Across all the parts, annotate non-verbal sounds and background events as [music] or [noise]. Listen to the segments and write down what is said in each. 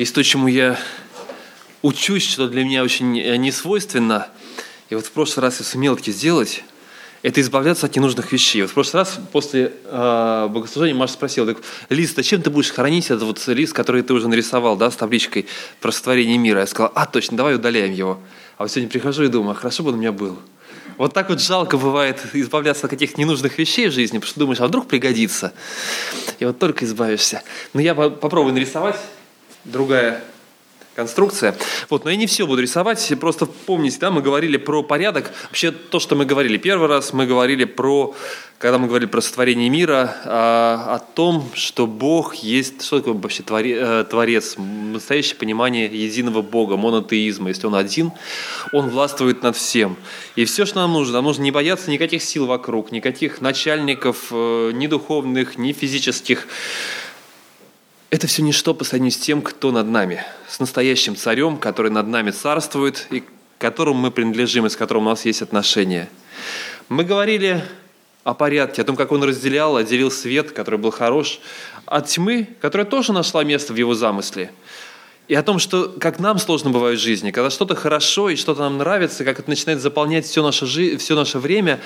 есть то, чему я учусь, что для меня очень не свойственно. И вот в прошлый раз я сумел таки сделать, это избавляться от ненужных вещей. Вот в прошлый раз после э, богослужения Маша спросила, так, Лиз, зачем ты будешь хранить этот вот лист, который ты уже нарисовал, да, с табличкой про сотворение мира? Я сказал, а, точно, давай удаляем его. А вот сегодня прихожу и думаю, а хорошо бы он у меня был. Вот так вот жалко бывает избавляться от каких-то ненужных вещей в жизни, потому что думаешь, а вдруг пригодится. И вот только избавишься. Но я попробую нарисовать. Другая конструкция. Вот, но я не все буду рисовать, просто помните, да, мы говорили про порядок. Вообще то, что мы говорили первый раз, мы говорили про, когда мы говорили про сотворение мира, о, о том, что Бог есть, что такое вообще э, творец, настоящее понимание единого Бога, монотеизма. Если Он один, Он властвует над всем. И все, что нам нужно, нам нужно не бояться никаких сил вокруг, никаких начальников, э, ни духовных, ни физических, это все ничто по сравнению с тем, кто над нами, с настоящим царем, который над нами царствует и которому мы принадлежим, и с которым у нас есть отношения. Мы говорили о порядке, о том, как он разделял, отделил свет, который был хорош, от тьмы, которая тоже нашла место в его замысле. И о том, что как нам сложно бывает в жизни, когда что-то хорошо и что-то нам нравится, как это начинает заполнять все наше, все наше время,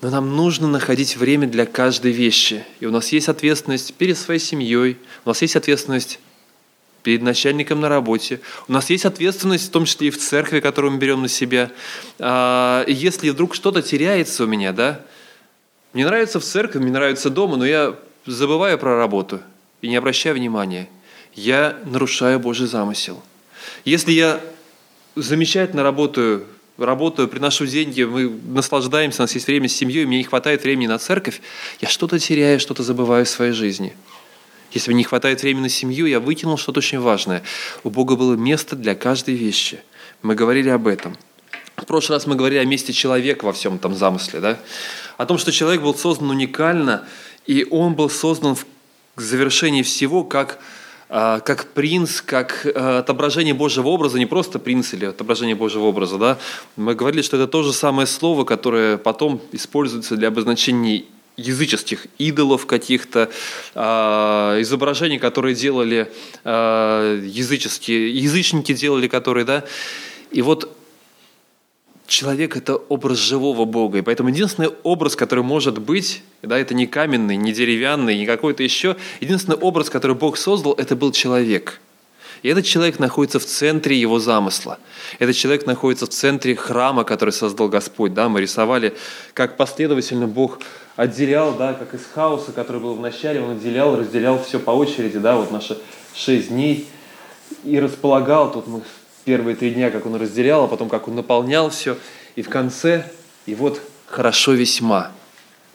но нам нужно находить время для каждой вещи. И у нас есть ответственность перед своей семьей, у нас есть ответственность перед начальником на работе. У нас есть ответственность, в том числе и в церкви, которую мы берем на себя. А, если вдруг что-то теряется у меня, да, мне нравится в церкви, мне нравится дома, но я забываю про работу и не обращаю внимания. Я нарушаю Божий замысел. Если я замечательно работаю работаю, приношу деньги, мы наслаждаемся, у нас есть время с семьей, мне не хватает времени на церковь, я что-то теряю, что-то забываю в своей жизни. Если мне не хватает времени на семью, я вытянул что-то очень важное. У Бога было место для каждой вещи. Мы говорили об этом. В прошлый раз мы говорили о месте человека во всем этом замысле, да? о том, что человек был создан уникально, и он был создан в завершении всего как как принц, как э, отображение Божьего образа, не просто принц или отображение Божьего образа, да, мы говорили, что это то же самое слово, которое потом используется для обозначения языческих идолов каких-то, э, изображений, которые делали э, языческие, язычники делали, которые, да, и вот человек – это образ живого Бога. И поэтому единственный образ, который может быть, да, это не каменный, не деревянный, не какой-то еще. Единственный образ, который Бог создал, это был человек. И этот человек находится в центре его замысла. Этот человек находится в центре храма, который создал Господь. Да, мы рисовали, как последовательно Бог отделял, да, как из хаоса, который был в начале, Он отделял, разделял все по очереди, да, вот наши шесть дней, и располагал, тут мы первые три дня, как он разделял, а потом как он наполнял все. И в конце, и вот хорошо весьма.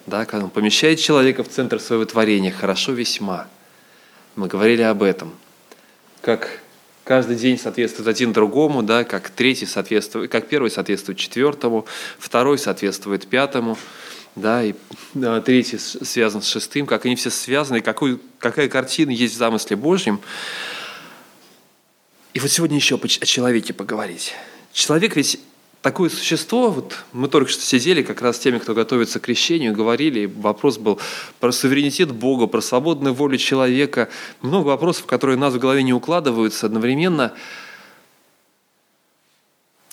Да, когда он помещает человека в центр своего творения, хорошо весьма. Мы говорили об этом. Как каждый день соответствует один другому, да, как третий соответствует, как первый соответствует четвертому, второй соответствует пятому, да, и а, третий связан с шестым, как они все связаны, какой, какая картина есть в замысле Божьем. И вот сегодня еще о человеке поговорить. Человек ведь такое существо, вот мы только что сидели как раз с теми, кто готовится к крещению, говорили, и вопрос был про суверенитет Бога, про свободную волю человека, много вопросов, которые у нас в голове не укладываются одновременно.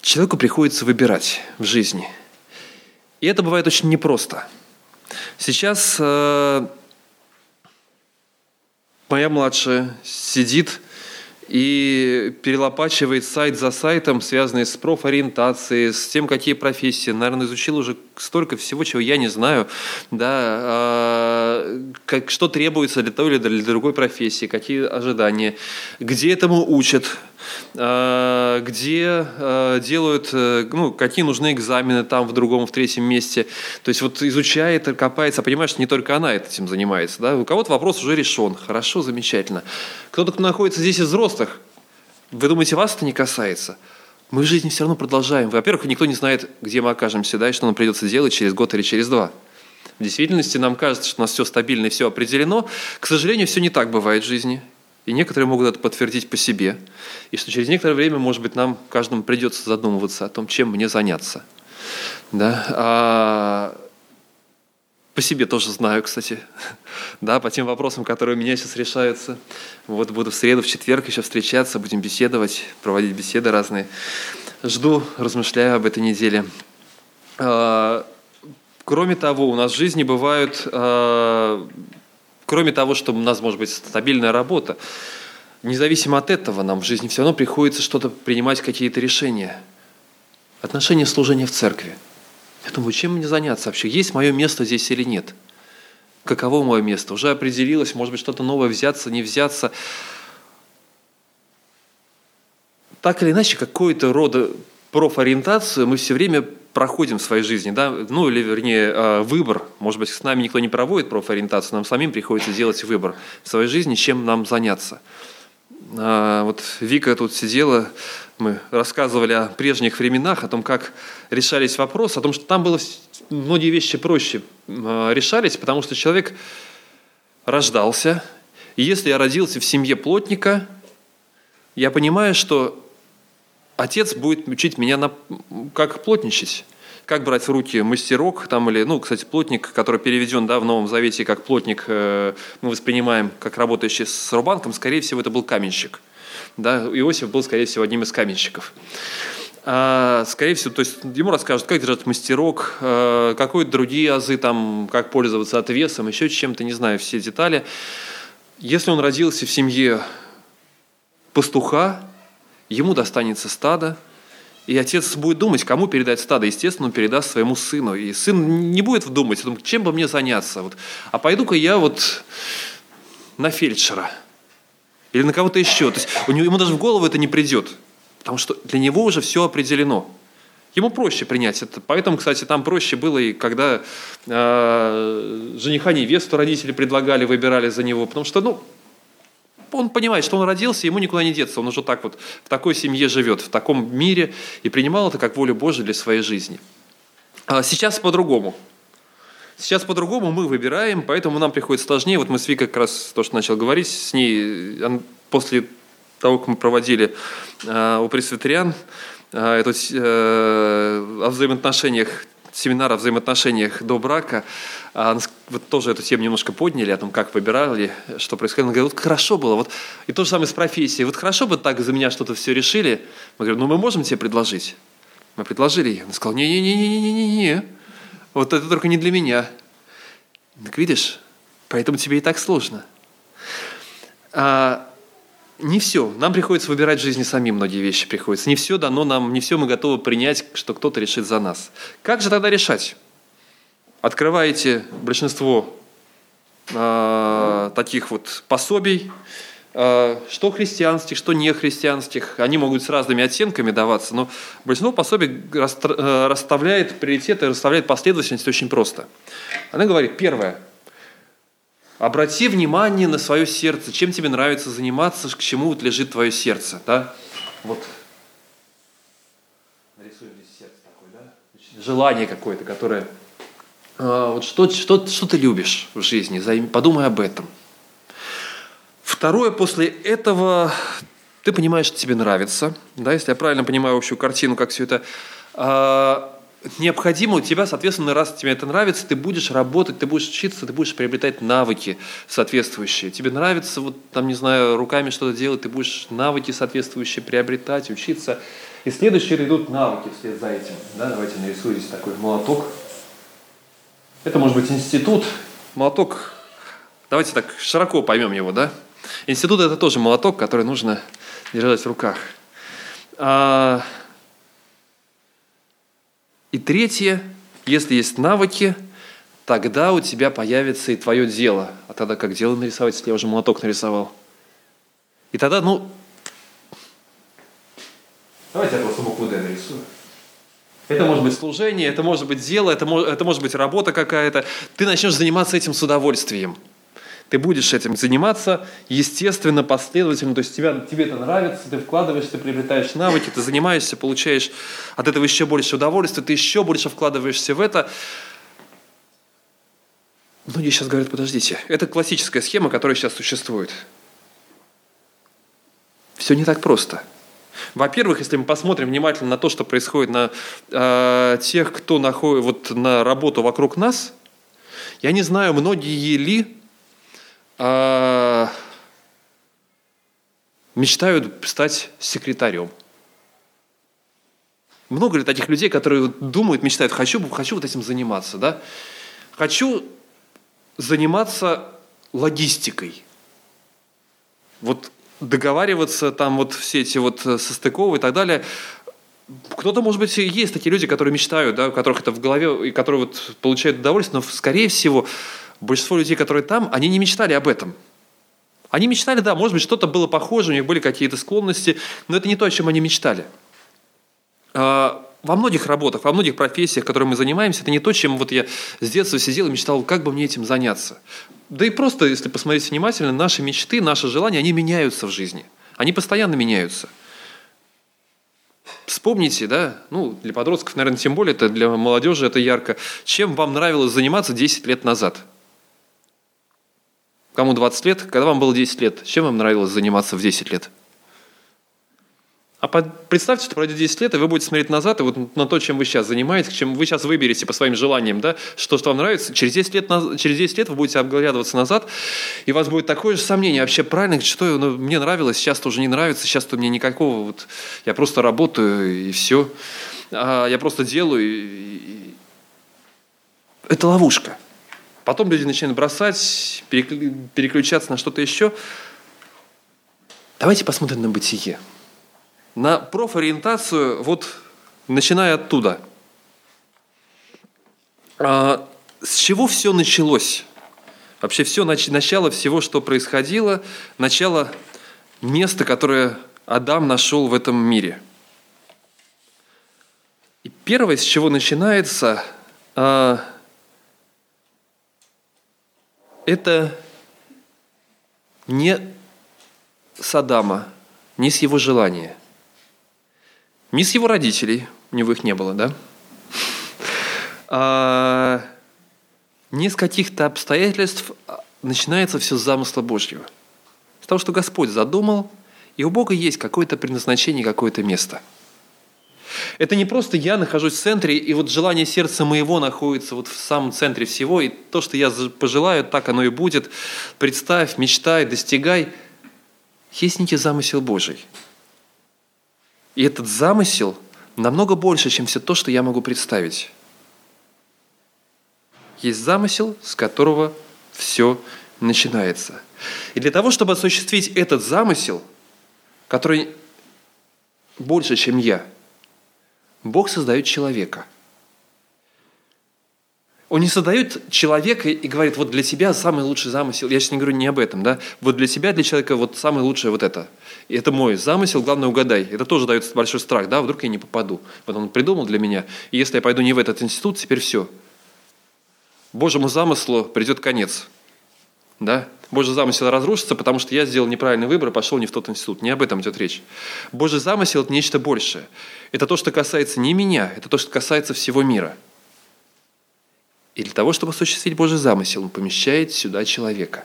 Человеку приходится выбирать в жизни. И это бывает очень непросто. Сейчас э, моя младшая сидит и перелопачивает сайт за сайтом, связанный с профориентацией, с тем, какие профессии. Наверное, изучил уже столько всего, чего я не знаю, да, а, как, что требуется для той или для другой профессии, какие ожидания, где этому учат, где а, делают, э, ну, какие нужны экзамены там, в другом, в третьем месте. То есть вот изучает, копается, понимаешь, не только она этим занимается. Да? У кого-то вопрос уже решен. Хорошо, замечательно. Кто-то, кто находится здесь из взрослых, вы думаете, вас это не касается? Мы в жизни все равно продолжаем. Во-первых, никто не знает, где мы окажемся, да, и что нам придется делать через год или через два. В действительности нам кажется, что у нас все стабильно и все определено. К сожалению, все не так бывает в жизни. И некоторые могут это подтвердить по себе. И что через некоторое время, может быть, нам каждому придется задумываться о том, чем мне заняться. Да? А по себе тоже знаю, кстати, [laughs] да, по тем вопросам, которые у меня сейчас решаются. Вот буду в среду, в четверг еще встречаться, будем беседовать, проводить беседы разные. Жду, размышляю об этой неделе. А, кроме того, у нас в жизни бывают, а, кроме того, что у нас может быть стабильная работа, независимо от этого, нам в жизни все равно приходится что-то принимать, какие-то решения. Отношения служения в церкви – я думаю, чем мне заняться вообще? Есть мое место здесь или нет? Каково мое место? Уже определилось, может быть, что-то новое взяться, не взяться. Так или иначе, какой-то рода профориентацию мы все время проходим в своей жизни, да, ну или вернее а, выбор, может быть, с нами никто не проводит профориентацию, нам самим приходится делать выбор в своей жизни, чем нам заняться. А, вот Вика тут сидела, мы рассказывали о прежних временах, о том, как решались вопросы, о том, что там было многие вещи проще а, решались, потому что человек рождался, и если я родился в семье плотника, я понимаю, что отец будет учить меня, на, как плотничать как брать в руки мастерок, там, или, ну, кстати, плотник, который переведен да, в Новом Завете как плотник, э, мы воспринимаем как работающий с рубанком, скорее всего, это был каменщик. Да? Иосиф был, скорее всего, одним из каменщиков. А, скорее всего, то есть ему расскажут, как держать мастерок, э, какие другие азы, там, как пользоваться отвесом, еще чем-то, не знаю, все детали. Если он родился в семье пастуха, ему достанется стадо, и отец будет думать, кому передать стадо. Естественно, он передаст своему сыну. И сын не будет думать, чем бы мне заняться. Вот. А пойду-ка я вот на фельдшера – или на кого-то еще. То есть у него, ему даже в голову это не придет, потому что для него уже все определено. Ему проще принять это. Поэтому, кстати, там проще было и когда э, жениха невесту родители предлагали, выбирали за него, потому что, ну, он понимает, что он родился, ему никуда не деться. Он уже так вот в такой семье живет, в таком мире и принимал это как волю Божию для своей жизни. А сейчас по-другому. Сейчас по-другому мы выбираем, поэтому нам приходит сложнее. Вот мы с Викой как раз то, что начал говорить, с ней после того, как мы проводили э, у пресвитериан э, эту, э, о взаимоотношениях семинар о взаимоотношениях до брака, а, вот тоже эту тему немножко подняли, о том, как выбирали, что происходило. Он говорит, вот хорошо было, вот и то же самое с профессией, вот хорошо бы так за меня что-то все решили. Мы говорим, ну мы можем тебе предложить. Мы предложили ей. Он сказал, не-не-не-не-не-не-не. Вот это только не для меня. Так видишь, поэтому тебе и так сложно. А, не все. Нам приходится выбирать в жизни самим многие вещи приходится. Не все дано нам, не все мы готовы принять, что кто-то решит за нас. Как же тогда решать? Открываете большинство а, таких вот пособий, а, что христианских, что не христианских. Они могут с разными оттенками даваться, но большинство пособий э, расставляет приоритеты, расставляет последовательность очень просто. Она говорит, первое, обрати внимание на свое сердце, чем тебе нравится заниматься, к чему вот лежит твое сердце. Да? Вот нарисуем здесь сердце такое, да? желание какое-то, которое... А, вот что, что, что ты любишь в жизни, подумай об этом – Второе, после этого ты понимаешь, что тебе нравится, да, если я правильно понимаю общую картину, как все это а, необходимо у тебя, соответственно, раз тебе это нравится, ты будешь работать, ты будешь учиться, ты будешь приобретать навыки соответствующие. Тебе нравится, вот там, не знаю, руками что-то делать, ты будешь навыки соответствующие приобретать, учиться. И следующие идут навыки вслед за этим. Да, давайте нарисую здесь такой молоток. Это может быть институт. Молоток, давайте так широко поймем его, да? Институт – это тоже молоток, который нужно держать в руках. А, и третье, если есть навыки, тогда у тебя появится и твое дело. А тогда как дело нарисовать, если я уже молоток нарисовал? И тогда, ну, давайте я просто букву. Это может быть служение, это может быть дело, это может, это может быть работа какая-то. Ты начнешь заниматься этим с удовольствием – ты будешь этим заниматься естественно, последовательно, то есть тебя, тебе это нравится, ты вкладываешься, ты приобретаешь навыки, ты занимаешься, получаешь от этого еще больше удовольствия, ты еще больше вкладываешься в это. Многие сейчас говорят, подождите, это классическая схема, которая сейчас существует. Все не так просто. Во-первых, если мы посмотрим внимательно на то, что происходит на э, тех, кто находит вот, на работу вокруг нас – Я не знаю, многие ли а, мечтают стать секретарем. Много ли таких людей, которые думают, мечтают, хочу, хочу вот этим заниматься, да? Хочу заниматься логистикой. Вот договариваться, там вот все эти вот э, состыковы и так далее. Кто-то, может быть, есть такие люди, которые мечтают, да, у которых это в голове, и которые вот получают удовольствие, но, скорее всего, большинство людей, которые там, они не мечтали об этом. Они мечтали, да, может быть, что-то было похоже, у них были какие-то склонности, но это не то, о чем они мечтали. А, во многих работах, во многих профессиях, которыми мы занимаемся, это не то, чем вот я с детства сидел и мечтал, как бы мне этим заняться. Да и просто, если посмотреть внимательно, наши мечты, наши желания, они меняются в жизни. Они постоянно меняются. Вспомните, да, ну, для подростков, наверное, тем более, это для молодежи это ярко. Чем вам нравилось заниматься 10 лет назад? Кому 20 лет? Когда вам было 10 лет? Чем вам нравилось заниматься в 10 лет? А представьте, что пройдет 10 лет, и вы будете смотреть назад и вот на то, чем вы сейчас занимаетесь, чем вы сейчас выберете по своим желаниям, да, что, что вам нравится. Через 10, лет, через 10 лет вы будете обглядываться назад, и у вас будет такое же сомнение, вообще правильно, что ну, мне нравилось, сейчас тоже не нравится, сейчас то мне никакого, вот, я просто работаю, и все. А я просто делаю. И... Это ловушка. Потом люди начинают бросать, переключаться на что-то еще. Давайте посмотрим на бытие на профориентацию, вот начиная оттуда. А, с чего все началось? Вообще все, начало всего, что происходило, начало места, которое Адам нашел в этом мире. И первое, с чего начинается, а, это не с Адама, не с его желания. Ни с его родителей, у него их не было, да? А, ни с каких-то обстоятельств а, начинается все с замысла Божьего. С того, что Господь задумал, и у Бога есть какое-то предназначение, какое-то место. Это не просто я нахожусь в центре, и вот желание сердца моего находится вот в самом центре всего, и то, что я пожелаю, так оно и будет. Представь, мечтай, достигай. Есть некий замысел Божий – и этот замысел намного больше, чем все то, что я могу представить. Есть замысел, с которого все начинается. И для того, чтобы осуществить этот замысел, который больше, чем я, Бог создает человека – он не создает человека и говорит, вот для тебя самый лучший замысел. Я сейчас не говорю не об этом, да. Вот для себя, для человека, вот самое лучшее вот это. И это мой замысел, главное угадай. Это тоже дает большой страх, да, вдруг я не попаду. Вот он придумал для меня, и если я пойду не в этот институт, теперь все. Божьему замыслу придет конец. Да? Божий замысел разрушится, потому что я сделал неправильный выбор и пошел не в тот институт. Не об этом идет речь. Божий замысел – это нечто большее. Это то, что касается не меня, это то, что касается всего мира – и для того, чтобы осуществить Божий замысел, Он помещает сюда человека.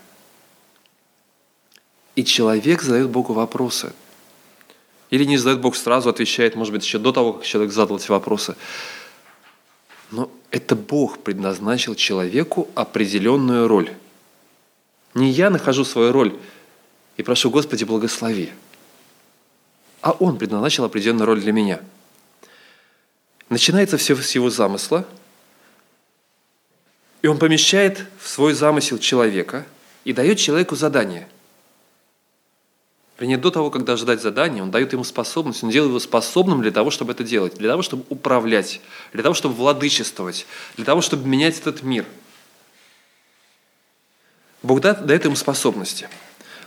И человек задает Богу вопросы. Или не задает Бог сразу, отвечает, может быть, еще до того, как человек задал эти вопросы. Но это Бог предназначил человеку определенную роль. Не я нахожу свою роль и прошу, Господи, благослови. А Он предназначил определенную роль для меня. Начинается все с его замысла – и он помещает в свой замысел человека и дает человеку задание. Вернее, до того, как даже дать задание, он дает ему способность, он делает его способным для того, чтобы это делать, для того, чтобы управлять, для того, чтобы владычествовать, для того, чтобы менять этот мир. Бог дает ему способности.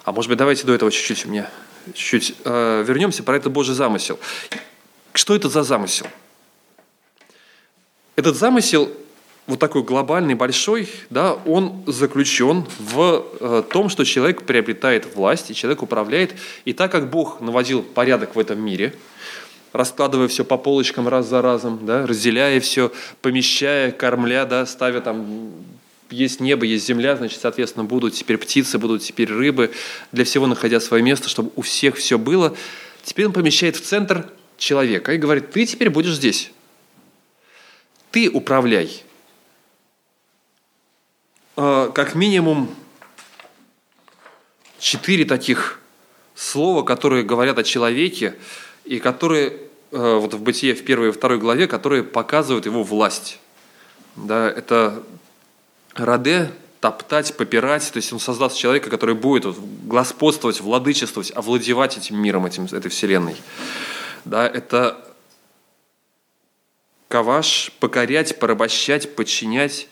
А может быть, давайте до этого чуть-чуть у меня чуть-чуть э, вернемся про этот Божий замысел. Что это за замысел? Этот замысел вот такой глобальный, большой, да, он заключен в э, том, что человек приобретает власть, и человек управляет. И так как Бог наводил порядок в этом мире, раскладывая все по полочкам раз за разом, да, разделяя все, помещая, кормля, да, ставя там есть небо, есть земля, значит, соответственно, будут теперь птицы, будут теперь рыбы, для всего находя свое место, чтобы у всех все было. Теперь он помещает в центр человека и говорит, ты теперь будешь здесь. Ты управляй как минимум четыре таких слова, которые говорят о человеке и которые э, вот в Бытие в первой и второй главе, которые показывают его власть. Да, это раде, топтать, попирать, то есть он создаст человека, который будет вот, господствовать, владычествовать, овладевать этим миром, этим, этой вселенной. Да, это каваш, покорять, порабощать, подчинять.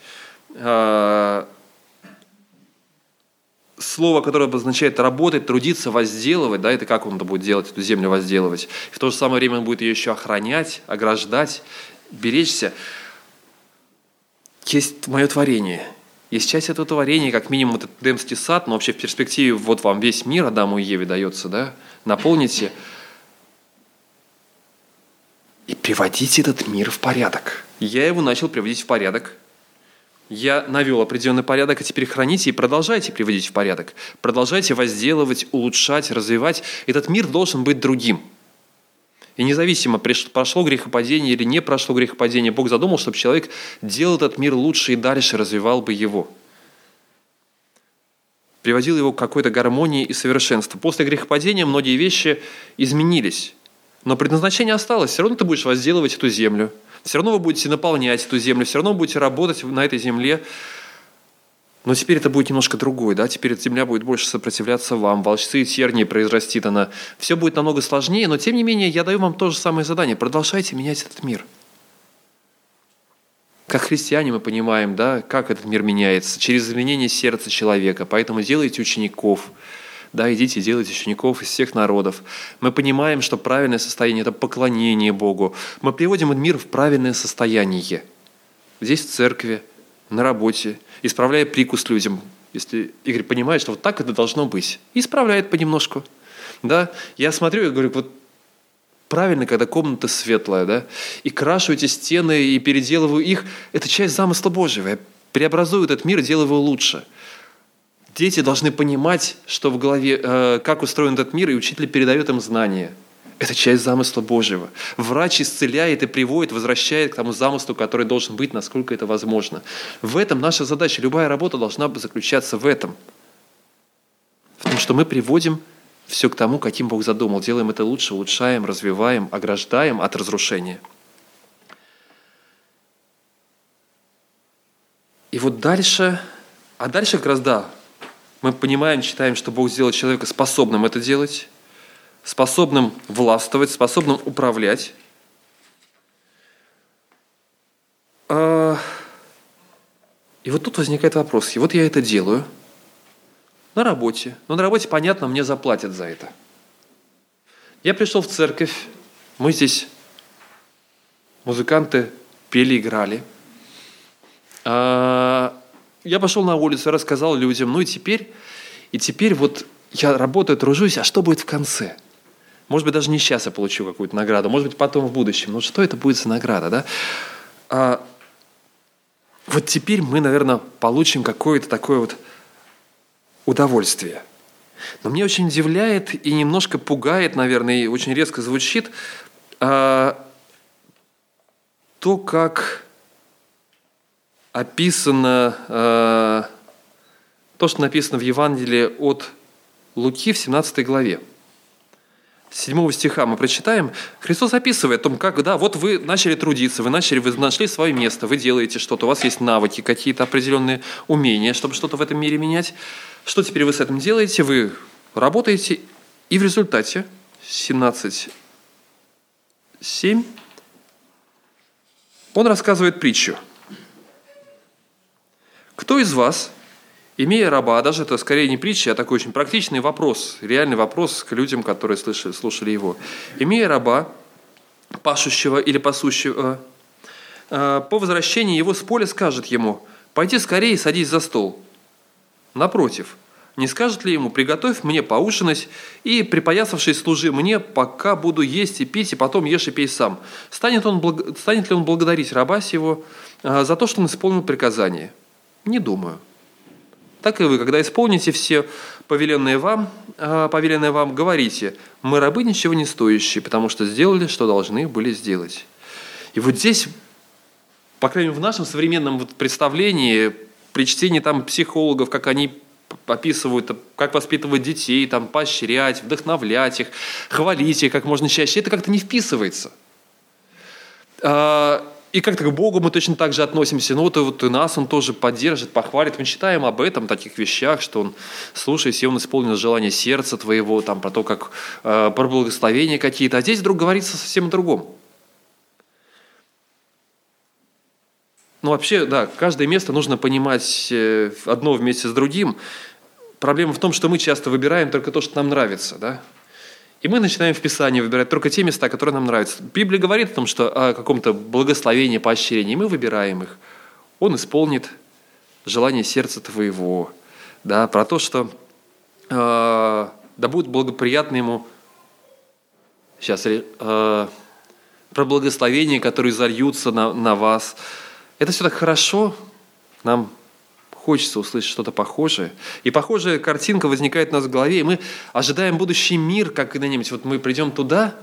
Э, слово, которое обозначает работать, трудиться, возделывать, да, это как он это будет делать, эту землю возделывать. И в то же самое время он будет ее еще охранять, ограждать, беречься. Есть мое творение. Есть часть этого творения, как минимум этот Демский сад, но вообще в перспективе вот вам весь мир Адаму и Еве дается, да, наполните и приводите этот мир в порядок. Я его начал приводить в порядок – я навел определенный порядок, а теперь храните и продолжайте приводить в порядок. Продолжайте возделывать, улучшать, развивать. Этот мир должен быть другим. И независимо, прошло грехопадение или не прошло грехопадение, Бог задумал, чтобы человек делал этот мир лучше и дальше развивал бы его. Приводил его к какой-то гармонии и совершенству. После грехопадения многие вещи изменились. Но предназначение осталось. Все равно ты будешь возделывать эту землю – все равно вы будете наполнять эту землю, все равно будете работать на этой земле. Но теперь это будет немножко другое, да? Теперь эта земля будет больше сопротивляться вам, волчцы и тернии произрастит она. Все будет намного сложнее, но тем не менее я даю вам то же самое задание. Продолжайте менять этот мир. Как христиане мы понимаем, да, как этот мир меняется, через изменение сердца человека. Поэтому делайте учеников, да, идите, делайте учеников из всех народов. Мы понимаем, что правильное состояние – это поклонение Богу. Мы приводим мир в правильное состояние. Здесь в церкви, на работе, исправляя прикус людям. Если Игорь понимает, что вот так это должно быть. Исправляет понемножку. Да? Я смотрю и говорю, вот правильно, когда комната светлая, да, и крашу эти стены, и переделываю их, это часть замысла Божьего. Я преобразую этот мир, делаю его лучше – Дети должны понимать, что в голове, э, как устроен этот мир, и учитель передает им знания. Это часть замысла Божьего. Врач исцеляет и приводит, возвращает к тому замыслу, который должен быть, насколько это возможно. В этом наша задача. Любая работа должна заключаться в этом. В том, что мы приводим все к тому, каким Бог задумал. Делаем это лучше, улучшаем, развиваем, ограждаем от разрушения. И вот дальше, а дальше как раз, да, мы понимаем, считаем, что Бог сделал человека способным это делать, способным властвовать, способным управлять. А, и вот тут возникает вопрос. И вот я это делаю на работе. Но на работе, понятно, мне заплатят за это. Я пришел в церковь, мы здесь музыканты пели, играли. А, я пошел на улицу, рассказал людям, ну и теперь, и теперь вот я работаю, тружусь, а что будет в конце? Может быть, даже не сейчас я получу какую-то награду, может быть, потом в будущем. Но что это будет за награда, да? А, вот теперь мы, наверное, получим какое-то такое вот удовольствие. Но мне очень удивляет и немножко пугает, наверное, и очень резко звучит а, то, как описано э, то, что написано в Евангелии от Луки в 17 главе. С 7 стиха мы прочитаем. Христос описывает о том, как, да, вот вы начали трудиться, вы начали, вы нашли свое место, вы делаете что-то, у вас есть навыки, какие-то определенные умения, чтобы что-то в этом мире менять. Что теперь вы с этим делаете? Вы работаете, и в результате 17, 7 он рассказывает притчу – кто из вас, имея раба, а даже это скорее не притча, а такой очень практичный вопрос, реальный вопрос к людям, которые слышали, слушали его. Имея раба, пашущего или пасущего, э, по возвращении его с поля скажет ему, «Пойди скорее садись за стол». Напротив, не скажет ли ему, «Приготовь мне поужинать и, припоясавшись, служи мне, пока буду есть и пить, и потом ешь и пей сам». Станет, он, станет ли он благодарить раба сего э, за то, что он исполнил приказание – не думаю. Так и вы, когда исполните все повеленные вам, а, повеленные вам, говорите, мы рабы ничего не стоящие, потому что сделали, что должны были сделать. И вот здесь, по крайней мере, в нашем современном представлении, при чтении там психологов, как они описывают, как воспитывать детей, там, поощрять, вдохновлять их, хвалить их как можно чаще, это как-то не вписывается. И как-то к Богу мы точно так же относимся. Ну вот, и вот и нас Он тоже поддержит, похвалит. Мы читаем об этом, таких вещах, что Он, слушай, если Он исполнил желание сердца твоего, там, про то, как э, про благословения какие-то. А здесь вдруг говорится совсем о другом. Ну, вообще, да, каждое место нужно понимать э, одно вместе с другим. Проблема в том, что мы часто выбираем только то, что нам нравится, да? И мы начинаем в Писании выбирать только те места, которые нам нравятся. Библия говорит о том, что о каком-то благословении, поощрении, и мы выбираем их. Он исполнит желание сердца твоего. Да, про то, что э, да будет благоприятно ему сейчас э, про благословения, которые зальются на, на вас. Это все так хорошо, нам хочется услышать что-то похожее. И похожая картинка возникает у нас в голове, и мы ожидаем будущий мир, как когда-нибудь. Вот мы придем туда,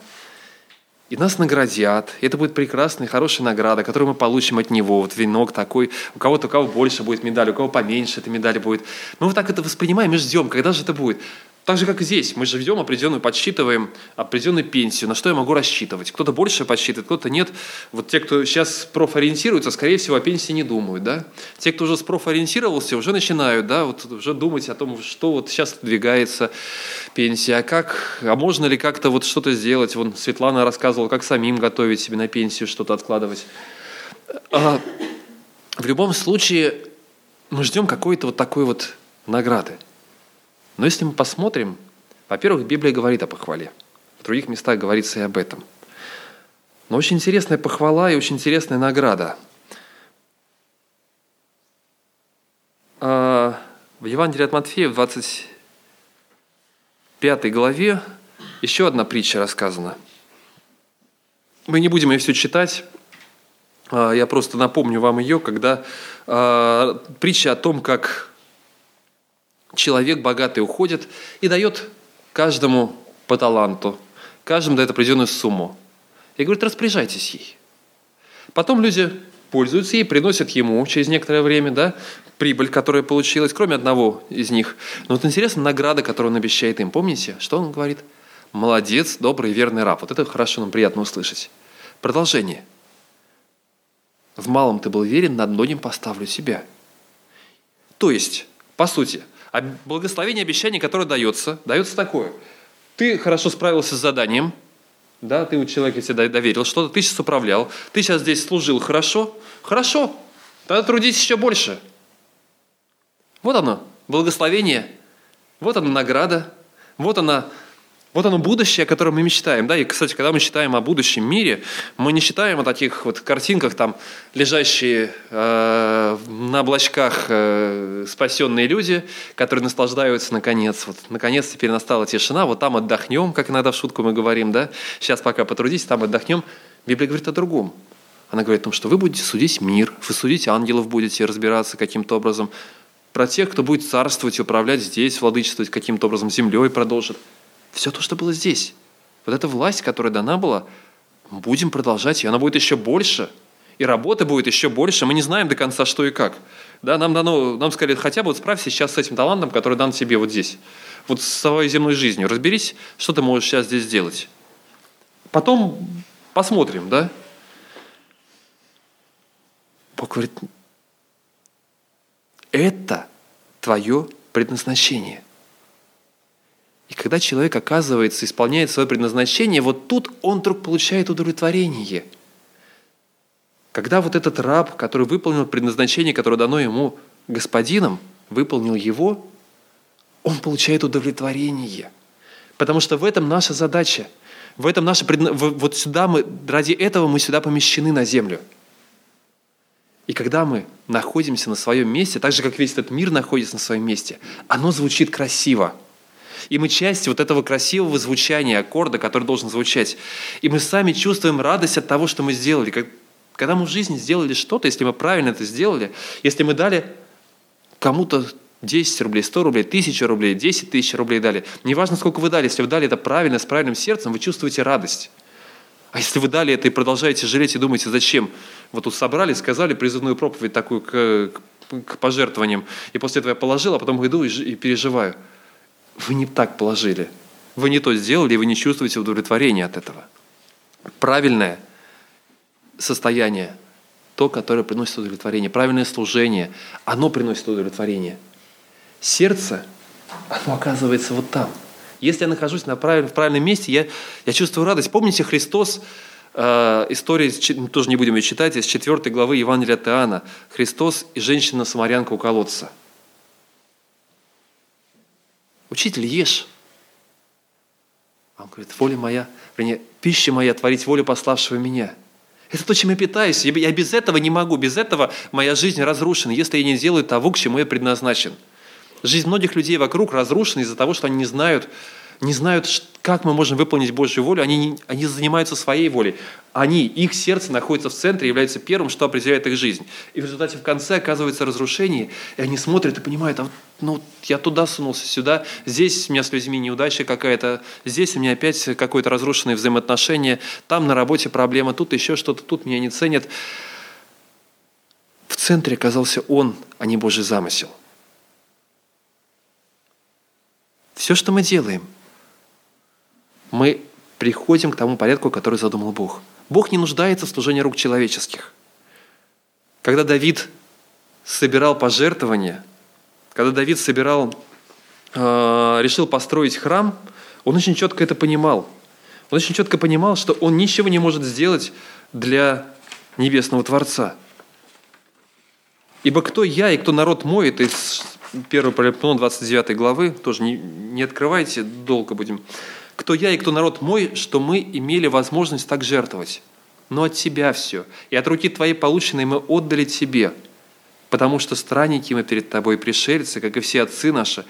и нас наградят. И это будет прекрасная, хорошая награда, которую мы получим от него. Вот венок такой. У кого-то, у кого больше будет медаль, у кого поменьше эта медаль будет. Мы вот так это воспринимаем и ждем, когда же это будет. Так же, как и здесь, мы живем определенную, подсчитываем определенную пенсию, на что я могу рассчитывать. Кто-то больше подсчитывает, кто-то нет. Вот те, кто сейчас профориентируется, скорее всего, о пенсии не думают. Да? Те, кто уже спрофориентировался, уже начинают да, вот уже думать о том, что вот сейчас двигается пенсия, а как, а можно ли как-то вот что-то сделать. Вон Светлана рассказывала, как самим готовить себе на пенсию, что-то откладывать. А, в любом случае, мы ждем какой-то вот такой вот награды. Но если мы посмотрим, во-первых, Библия говорит о похвале. В других местах говорится и об этом. Но очень интересная похвала и очень интересная награда. А, в Евангелии от Матфея, в 25 главе, еще одна притча рассказана. Мы не будем ее все читать, а, я просто напомню вам ее, когда а, притча о том, как человек богатый уходит и дает каждому по таланту, каждому дает определенную сумму. И говорит, распоряжайтесь ей. Потом люди пользуются ей, приносят ему через некоторое время да, прибыль, которая получилась, кроме одного из них. Но вот интересно, награда, которую он обещает им. Помните, что он говорит? Молодец, добрый верный раб. Вот это хорошо, нам приятно услышать. Продолжение. В малом ты был верен, над многим поставлю себя. То есть, по сути, а благословение обещание, которое дается, дается такое. Ты хорошо справился с заданием, да, ты у человека доверил что-то, ты сейчас управлял, ты сейчас здесь служил хорошо, хорошо, тогда трудись еще больше. Вот оно, благословение, вот она награда, вот она вот оно будущее, о котором мы мечтаем. Да? И, кстати, когда мы читаем о будущем мире, мы не читаем о таких вот картинках, там, лежащие э, на облачках э, спасенные люди, которые наслаждаются наконец. Вот, наконец теперь настала тишина, вот там отдохнем, как иногда в шутку мы говорим, да? сейчас пока потрудитесь, там отдохнем. Библия говорит о другом. Она говорит о том, что вы будете судить мир, вы судить ангелов будете разбираться каким-то образом, про тех, кто будет царствовать управлять здесь, владычествовать каким-то образом, землей продолжит – все то, что было здесь. Вот эта власть, которая дана была, будем продолжать, и она будет еще больше. И работы будет еще больше. Мы не знаем до конца, что и как. Да, нам дано, нам сказали, хотя бы вот справься сейчас с этим талантом, который дан тебе вот здесь. Вот с своей земной жизнью. Разберись, что ты можешь сейчас здесь сделать. Потом посмотрим, да? Бог говорит, это твое предназначение – и когда человек оказывается, исполняет свое предназначение, вот тут он вдруг получает удовлетворение. Когда вот этот раб, который выполнил предназначение, которое дано ему господином, выполнил его, он получает удовлетворение. Потому что в этом наша задача. В этом наша предна... Вот сюда мы, ради этого мы сюда помещены на землю. И когда мы находимся на своем месте, так же, как весь этот мир находится на своем месте, оно звучит красиво – и мы часть вот этого красивого звучания аккорда, который должен звучать. И мы сами чувствуем радость от того, что мы сделали. Когда мы в жизни сделали что-то, если мы правильно это сделали, если мы дали кому-то 10 рублей, 100 рублей, 1000 рублей, 10 тысяч рублей дали. Неважно, сколько вы дали, если вы дали это правильно, с правильным сердцем, вы чувствуете радость. А если вы дали это и продолжаете жалеть и думаете, зачем? Вот тут собрали, сказали призывную проповедь такую к, к пожертвованиям, и после этого я положил, а потом иду и, и переживаю. Вы не так положили. Вы не то сделали, и вы не чувствуете удовлетворения от этого. Правильное состояние, то, которое приносит удовлетворение, правильное служение, оно приносит удовлетворение. Сердце, оно оказывается вот там. Если я нахожусь на правильном, в правильном месте, я, я чувствую радость. Помните, Христос Э, история, тоже не будем ее читать, из 4 главы Евангелия от Иоанна. Христос и женщина-самарянка у колодца. Учитель, ешь. Он говорит, воля моя, вернее, пища моя, творить волю пославшего меня. Это то, чем я питаюсь. Я без этого не могу. Без этого моя жизнь разрушена, если я не делаю того, к чему я предназначен. Жизнь многих людей вокруг разрушена из-за того, что они не знают, не знают, как мы можем выполнить Божью волю, они, они занимаются своей волей. Они, их сердце находится в центре, является первым, что определяет их жизнь. И в результате в конце оказывается разрушение, и они смотрят и понимают, а ну, я туда сунулся, сюда, здесь у меня с людьми неудача какая-то, здесь у меня опять какое-то разрушенное взаимоотношение, там на работе проблема, тут еще что-то, тут меня не ценят. В центре оказался он, а не Божий замысел. Все, что мы делаем – мы приходим к тому порядку, который задумал Бог. Бог не нуждается в служении рук человеческих. Когда Давид собирал пожертвования, когда Давид собирал, э, решил построить храм, он очень четко это понимал. Он очень четко понимал, что он ничего не может сделать для небесного Творца. Ибо кто я и кто народ мой, это из 1 Паралипнон 29 главы, тоже не, не открывайте, долго будем кто я и кто народ мой, что мы имели возможность так жертвовать. Но от Тебя все. И от руки Твоей полученной мы отдали Тебе, потому что странники мы перед Тобой пришельцы, как и все отцы наши,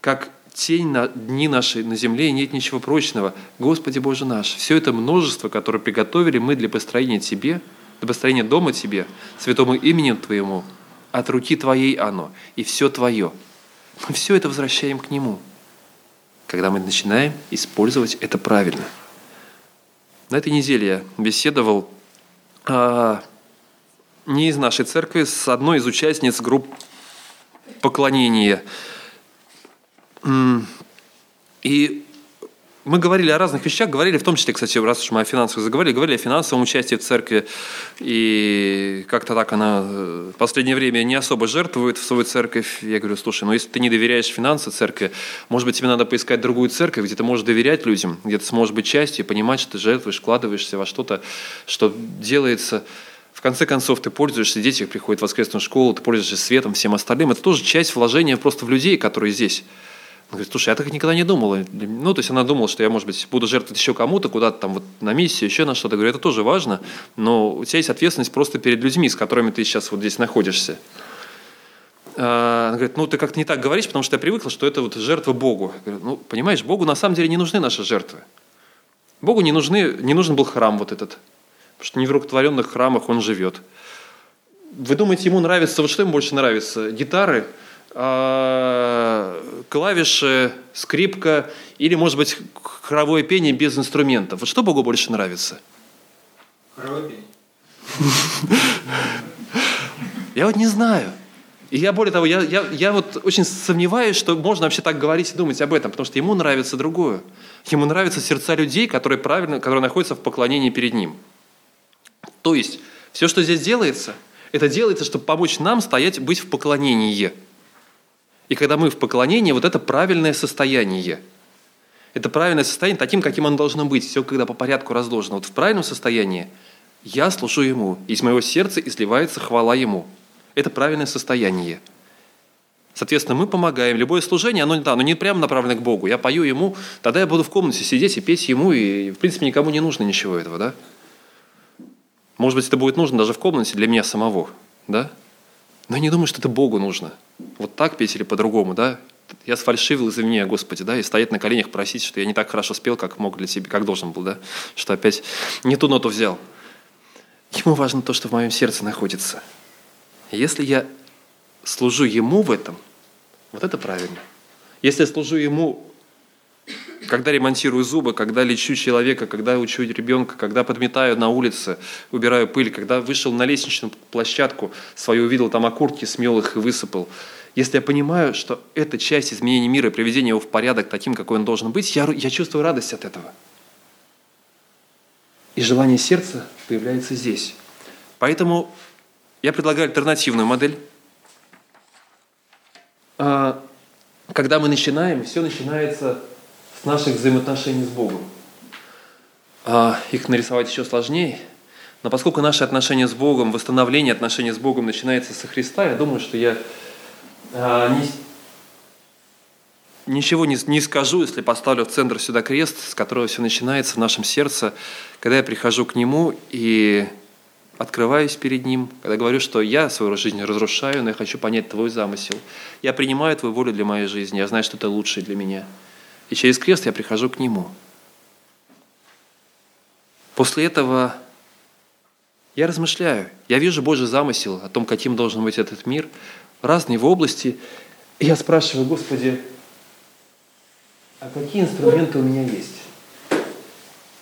как тень на дни нашей на земле, и нет ничего прочного. Господи Боже наш, все это множество, которое приготовили мы для построения Тебе, для построения дома Тебе, святому именем Твоему, от руки Твоей оно, и все Твое. Мы все это возвращаем к Нему – когда мы начинаем использовать это правильно. На этой неделе я беседовал а, не из нашей церкви, с одной из участниц групп поклонения. И мы говорили о разных вещах, говорили в том числе, кстати, раз уж мы о финансах заговорили, говорили о финансовом участии в церкви, и как-то так она э, в последнее время не особо жертвует в свою церковь. Я говорю, слушай, ну если ты не доверяешь финансам церкви, может быть, тебе надо поискать другую церковь, где ты можешь доверять людям, где ты сможешь быть частью и понимать, что ты жертвуешь, вкладываешься во что-то, что делается. В конце концов, ты пользуешься, дети приходят в воскресную школу, ты пользуешься светом, всем остальным. Это тоже часть вложения просто в людей, которые здесь. Говорит, слушай, я так никогда не думала. Ну, то есть она думала, что я, может быть, буду жертвовать еще кому-то, куда-то там вот на миссию, еще на что-то. Говорю, это тоже важно, но у тебя есть ответственность просто перед людьми, с которыми ты сейчас вот здесь находишься. А, она говорит, ну ты как-то не так говоришь, потому что я привыкла, что это вот жертва Богу. Я говорю, ну, понимаешь, Богу на самом деле не нужны наши жертвы. Богу не, нужны, не нужен был храм вот этот, потому что не в рукотворенных храмах он живет. Вы думаете, ему нравится, вот что ему больше нравится? Гитары – клавиши, скрипка или, может быть, хоровое пение без инструментов. Вот что Богу больше нравится? Хоровое пение. Я вот не знаю. И я, более того, я, я, я вот очень сомневаюсь, что можно вообще так говорить и думать об этом, потому что ему нравится другое. Ему нравятся сердца людей, которые правильно, которые находятся в поклонении перед ним. То есть, все, что здесь делается, это делается, чтобы помочь нам стоять, быть в поклонении – и когда мы в поклонении, вот это правильное состояние. Это правильное состояние таким, каким оно должно быть. Все, когда по порядку разложено. Вот в правильном состоянии я служу Ему. Из моего сердца изливается хвала Ему. Это правильное состояние. Соответственно, мы помогаем. Любое служение, оно, да, оно не прямо направлено к Богу. Я пою Ему, тогда я буду в комнате сидеть и петь Ему, и, в принципе, никому не нужно ничего этого, да? Может быть, это будет нужно даже в комнате для меня самого, да? Но я не думаю, что это Богу нужно. Вот так петь или по-другому, да? Я сфальшивил, извини Господи, да, и стоять на коленях просить, что я не так хорошо спел, как мог для тебя, как должен был, да, что опять не ту ноту взял. Ему важно то, что в моем сердце находится. Если я служу Ему в этом, вот это правильно. Если я служу Ему Когда ремонтирую зубы, когда лечу человека, когда учу ребенка, когда подметаю на улице, убираю пыль, когда вышел на лестничную площадку, свою увидел там окурки, смел их и высыпал. Если я понимаю, что это часть изменения мира и приведения его в порядок таким, какой он должен быть, я, я чувствую радость от этого. И желание сердца появляется здесь. Поэтому я предлагаю альтернативную модель. А, когда мы начинаем, все начинается наших взаимоотношений с Богом. А, их нарисовать еще сложнее, но поскольку наши отношения с Богом, восстановление отношений с Богом начинается со Христа, я думаю, что я а, не, ничего не, не скажу, если поставлю в центр сюда крест, с которого все начинается в нашем сердце, когда я прихожу к Нему и открываюсь перед Ним, когда говорю, что я свою жизнь разрушаю, но я хочу понять Твой замысел. Я принимаю Твою волю для моей жизни, я знаю, что это лучшее для меня. И через крест я прихожу к Нему. После этого я размышляю, я вижу Божий замысел о том, каким должен быть этот мир, разные его области. И я спрашиваю, Господи, а какие инструменты у меня есть?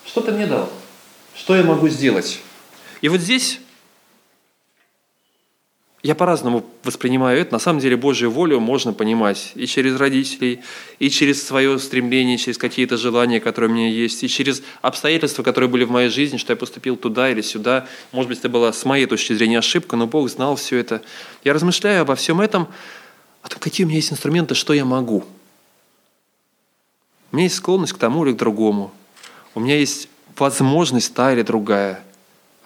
Что ты мне дал? Что я могу сделать? И вот здесь я по-разному воспринимаю это. На самом деле Божью волю можно понимать и через родителей, и через свое стремление, через какие-то желания, которые у меня есть, и через обстоятельства, которые были в моей жизни, что я поступил туда или сюда. Может быть, это была с моей точки зрения ошибка, но Бог знал все это. Я размышляю обо всем этом, о том, какие у меня есть инструменты, что я могу. У меня есть склонность к тому или к другому. У меня есть возможность та или другая –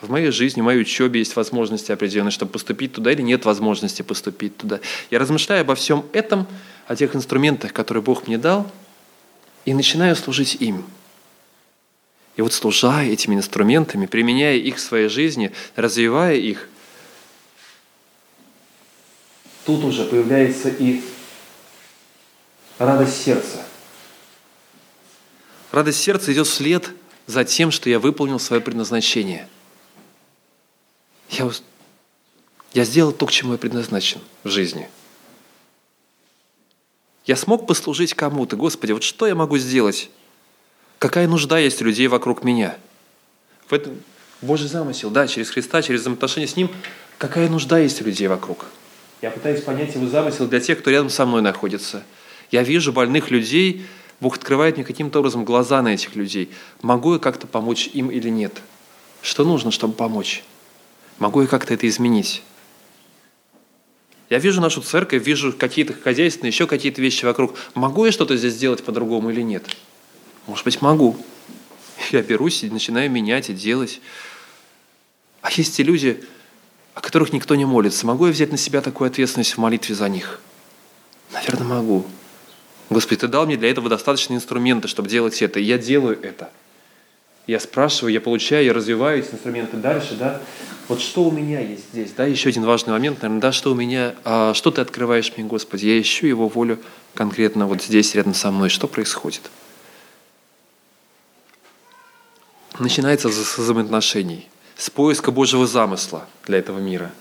в моей жизни, в моей учебе есть возможности определенные, чтобы поступить туда или нет возможности поступить туда. Я размышляю обо всем этом, о тех инструментах, которые Бог мне дал, и начинаю служить им. И вот служа этими инструментами, применяя их в своей жизни, развивая их, тут уже появляется и радость сердца. Радость сердца идет вслед за тем, что я выполнил свое предназначение – я, я сделал то, к чему я предназначен в жизни. Я смог послужить кому-то. Господи, вот что я могу сделать? Какая нужда есть у людей вокруг меня? В этом Божий замысел, да, через Христа, через взаимоотношения с Ним. Какая нужда есть у людей вокруг? Я пытаюсь понять Его замысел для тех, кто рядом со мной находится. Я вижу больных людей, Бог открывает мне каким-то образом глаза на этих людей. Могу я как-то помочь им или нет? Что нужно, чтобы помочь? Могу я как-то это изменить? Я вижу нашу церковь, вижу какие-то хозяйственные, еще какие-то вещи вокруг. Могу я что-то здесь сделать по-другому или нет? Может быть, могу. Я берусь и начинаю менять и делать. А есть те люди, о которых никто не молится. Могу я взять на себя такую ответственность в молитве за них? Наверное, могу. Господи, Ты дал мне для этого достаточные инструменты, чтобы делать это, и я делаю это – я спрашиваю, я получаю, я развиваю эти инструменты дальше, да. Вот что у меня есть здесь, да, еще один важный момент, наверное, да, что у меня, а, что ты открываешь мне, Господи, я ищу Его волю конкретно вот здесь, рядом со мной, что происходит? Начинается с взаимоотношений, с поиска Божьего замысла для этого мира.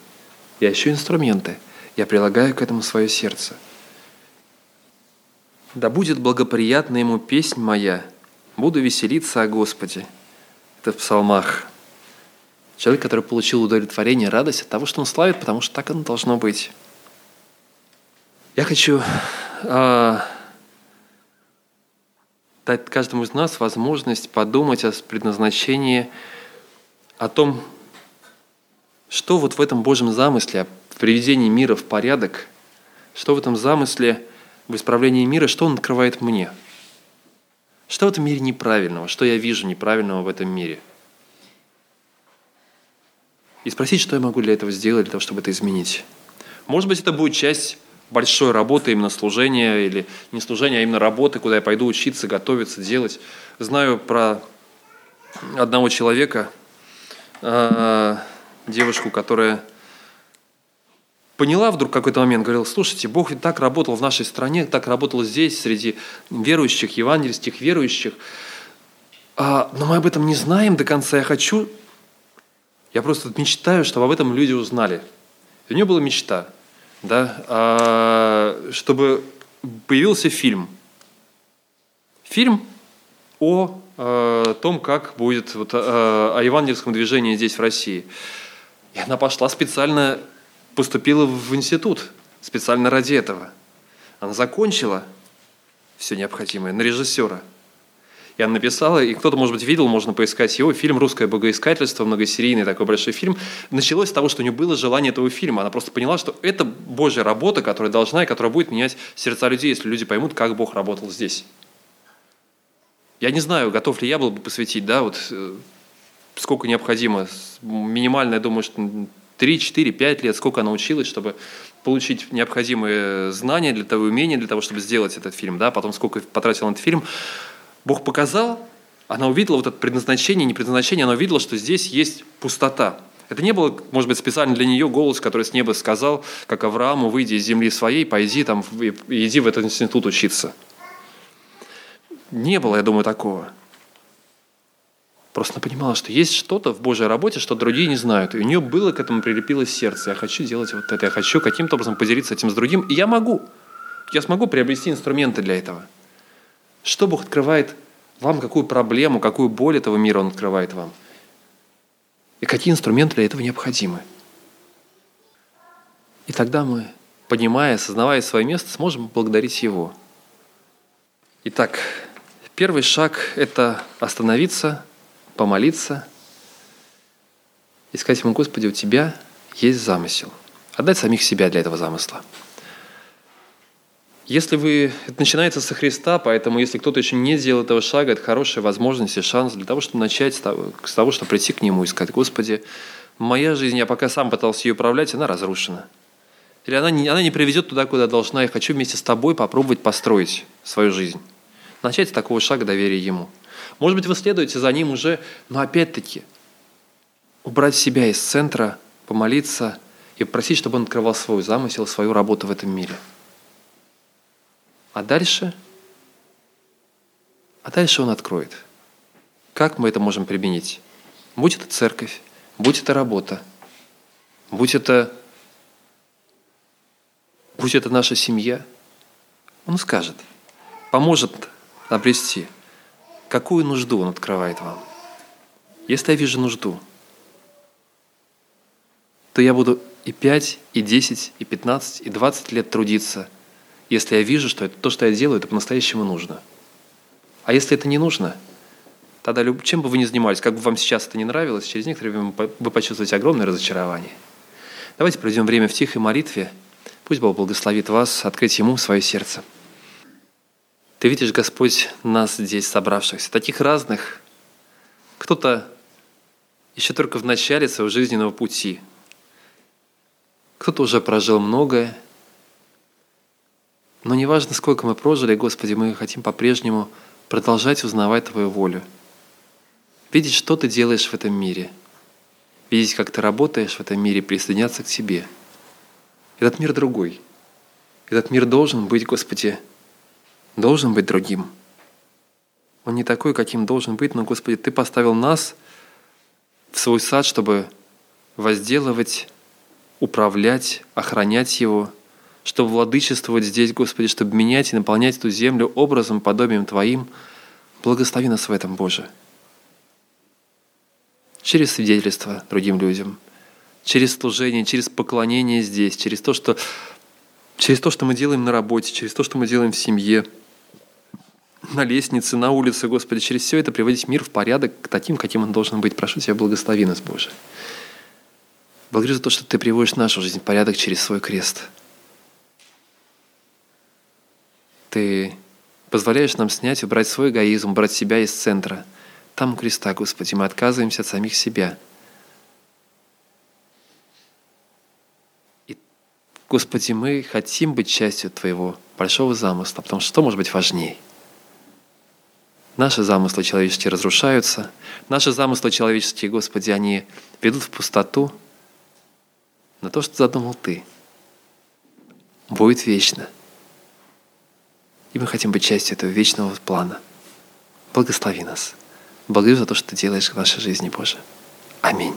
Я ищу инструменты, я прилагаю к этому свое сердце. Да будет благоприятна ему песнь моя, буду веселиться о Господе – это в псалмах. Человек, который получил удовлетворение, радость от того, что он славит, потому что так оно должно быть. Я хочу э, дать каждому из нас возможность подумать о предназначении, о том, что вот в этом Божьем замысле, в приведении мира в порядок, что в этом замысле в исправлении мира, что он открывает мне – что в этом мире неправильного? Что я вижу неправильного в этом мире? И спросить, что я могу для этого сделать, для того, чтобы это изменить. Может быть, это будет часть большой работы, именно служения, или не служения, а именно работы, куда я пойду учиться, готовиться, делать. Знаю про одного человека, а, девушку, которая поняла вдруг какой-то момент, говорила, слушайте, Бог ведь так работал в нашей стране, так работал здесь, среди верующих, евангельских верующих, а, но мы об этом не знаем до конца. Я хочу, я просто мечтаю, чтобы об этом люди узнали. И у нее была мечта, да, а, чтобы появился фильм. фильм о э, том, как будет вот, э, о евангельском движении здесь, в России. И она пошла специально, поступила в институт, специально ради этого. Она закончила все необходимое на режиссера. И она написала, и кто-то, может быть, видел, можно поискать его, фильм «Русское богоискательство», многосерийный такой большой фильм. Началось с того, что у нее было желание этого фильма. Она просто поняла, что это Божья работа, которая должна и которая будет менять сердца людей, если люди поймут, как Бог работал здесь. Я не знаю, готов ли я был бы посвятить, да, вот э, сколько необходимо. Минимально, я думаю, что 3, 4, 5 лет, сколько она училась, чтобы получить необходимые знания для того, умения для того, чтобы сделать этот фильм, да, потом сколько потратил на этот фильм. Бог показал, она увидела вот это предназначение, не предназначение, она увидела, что здесь есть пустота. Это не было, может быть, специально для нее голос, который с неба сказал, как Аврааму, выйди из земли своей, пойди там, иди в этот институт учиться. Не было, я думаю, такого. Просто она понимала, что есть что-то в Божьей работе, что другие не знают. И у нее было к этому прилепилось сердце. Я хочу делать вот это, я хочу каким-то образом поделиться этим с другим. И я могу. Я смогу приобрести инструменты для этого. Что Бог открывает вам, какую проблему, какую боль этого мира Он открывает вам. И какие инструменты для этого необходимы. И тогда мы, понимая, осознавая свое место, сможем благодарить Его. Итак, Первый шаг – это остановиться, помолиться и сказать ему, Господи, у Тебя есть замысел. Отдать самих себя для этого замысла. Если вы... Это начинается со Христа, поэтому если кто-то еще не сделал этого шага, это хорошая возможность и шанс для того, чтобы начать с того, с того чтобы прийти к Нему и сказать, Господи, моя жизнь, я пока сам пытался ее управлять, она разрушена. Или она не, она не приведет туда, куда должна. Я хочу вместе с тобой попробовать построить свою жизнь. Начать с такого шага доверия Ему. Может быть, вы следуете за Ним уже, но опять-таки убрать себя из центра, помолиться и попросить, чтобы Он открывал свой замысел, свою работу в этом мире. А дальше? А дальше Он откроет. Как мы это можем применить? Будь это церковь, будь это работа, будь это, будь это наша семья, Он скажет, поможет обрести? Какую нужду Он открывает вам? Если я вижу нужду, то я буду и 5, и 10, и 15, и 20 лет трудиться, если я вижу, что это, то, что я делаю, это по-настоящему нужно. А если это не нужно, тогда чем бы вы ни занимались, как бы вам сейчас это не нравилось, через некоторое время вы почувствуете огромное разочарование. Давайте проведем время в тихой молитве. Пусть Бог благословит вас открыть Ему свое сердце. Ты видишь, Господь, нас здесь собравшихся, таких разных. Кто-то еще только в начале своего жизненного пути. Кто-то уже прожил многое. Но неважно, сколько мы прожили, Господи, мы хотим по-прежнему продолжать узнавать Твою волю. Видеть, что Ты делаешь в этом мире. Видеть, как Ты работаешь в этом мире, присоединяться к Тебе. Этот мир другой. Этот мир должен быть, Господи, должен быть другим. Он не такой, каким должен быть, но, Господи, Ты поставил нас в свой сад, чтобы возделывать, управлять, охранять его, чтобы владычествовать здесь, Господи, чтобы менять и наполнять эту землю образом, подобием Твоим. Благослови нас в этом, Боже. Через свидетельство другим людям, через служение, через поклонение здесь, через то, что, через то, что мы делаем на работе, через то, что мы делаем в семье – на лестнице, на улице, Господи, через все это приводить мир в порядок к таким, каким он должен быть. Прошу Тебя, благослови нас, Боже. Благодарю за то, что Ты приводишь нашу жизнь в порядок через свой крест. Ты позволяешь нам снять, убрать свой эгоизм, убрать себя из центра. Там у креста, Господи, мы отказываемся от самих себя. И, Господи, мы хотим быть частью Твоего большого замысла, потому что что может быть важнее – Наши замыслы человеческие разрушаются. Наши замыслы человеческие, Господи, они ведут в пустоту. Но то, что задумал Ты, будет вечно. И мы хотим быть частью этого вечного плана. Благослови нас. Благодарю за то, что Ты делаешь в нашей жизни, Боже. Аминь.